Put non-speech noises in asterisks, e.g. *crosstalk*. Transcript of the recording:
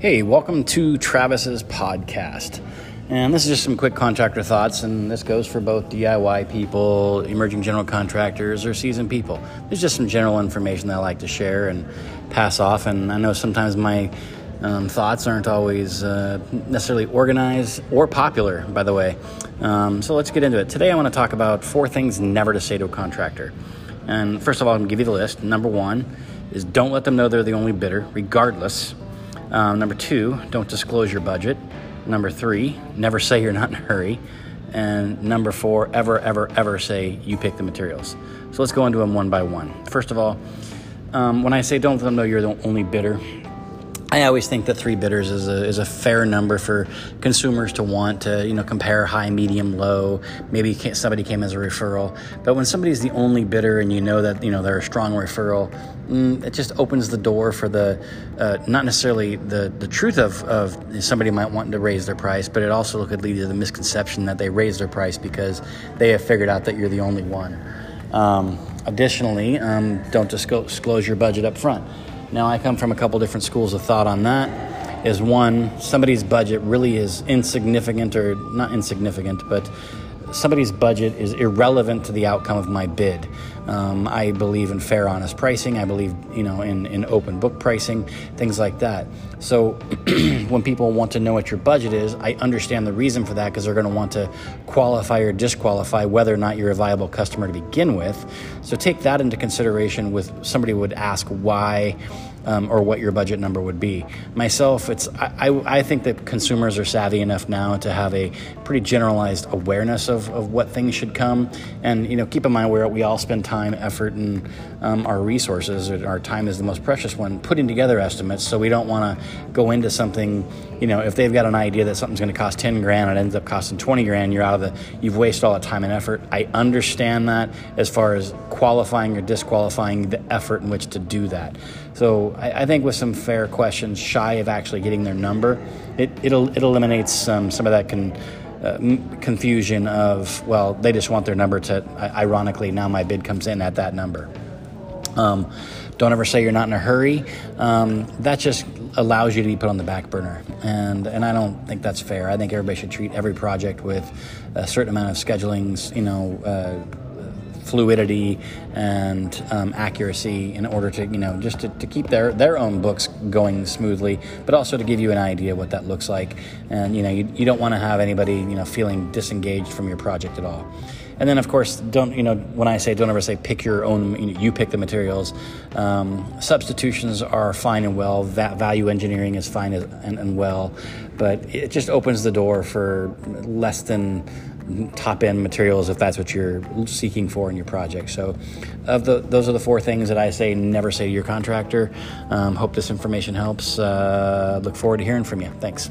Hey, welcome to Travis's podcast. And this is just some quick contractor thoughts, and this goes for both DIY people, emerging general contractors, or seasoned people. There's just some general information that I like to share and pass off, and I know sometimes my um, thoughts aren't always uh, necessarily organized or popular, by the way. Um, so let's get into it. Today I want to talk about four things never to say to a contractor. And first of all, I'm going to give you the list. Number one is don't let them know they're the only bidder, regardless um, number two, don't disclose your budget. Number three, never say you're not in a hurry. And number four, ever, ever, ever say you pick the materials. So let's go into them one by one. First of all, um, when I say don't let them know you're the only bidder, I always think that three bidders is a, is a fair number for consumers to want to you know compare high, medium, low. Maybe somebody came as a referral, but when somebody's the only bidder and you know that you know they're a strong referral, mm, it just opens the door for the uh, not necessarily the the truth of of somebody might want to raise their price, but it also could lead to the misconception that they raise their price because they have figured out that you're the only one. Um, additionally, um, don't disclose your budget up front. Now, I come from a couple different schools of thought on that. Is one, somebody's budget really is insignificant, or not insignificant, but somebody's budget is irrelevant to the outcome of my bid. Um, I believe in fair, honest pricing. I believe, you know, in, in open book pricing, things like that. So *clears throat* when people want to know what your budget is, I understand the reason for that because they're going to want to qualify or disqualify whether or not you're a viable customer to begin with. So take that into consideration with somebody would ask why um, or what your budget number would be. Myself, it's I, I, think that consumers are savvy enough now to have a pretty generalized awareness of, of what things should come. And you know, keep in mind where we all spend time, effort, and um, our resources. Our time is the most precious one. Putting together estimates, so we don't want to go into something. You know, if they've got an idea that something's going to cost ten grand and it ends up costing twenty grand, you're out of the. You've wasted all that time and effort. I understand that as far as qualifying or disqualifying the effort in which to do that. So I, I, think with some fair questions, shy of actually getting their number, it, it'll, it eliminates some, some of that con, uh, confusion of, well, they just want their number to, ironically, now my bid comes in at that number. Um, don't ever say you're not in a hurry. Um, that just allows you to be put on the back burner, and and I don't think that's fair. I think everybody should treat every project with a certain amount of schedulings, you know, uh, fluidity and um, accuracy in order to you know just to, to keep their their own books going smoothly but also to give you an idea what that looks like. And you know you, you don't want to have anybody you know feeling disengaged from your project at all. And then of course don't you know when i say don't ever say pick your own you, know, you pick the materials um, substitutions are fine and well. That value engineering is fine and, and well but it just opens the door for less than top end materials if that's what you're seeking for in your project. So, of the those are the four things that I say never say to your contractor. Um, hope this information helps. Uh, look forward to hearing from you. Thanks.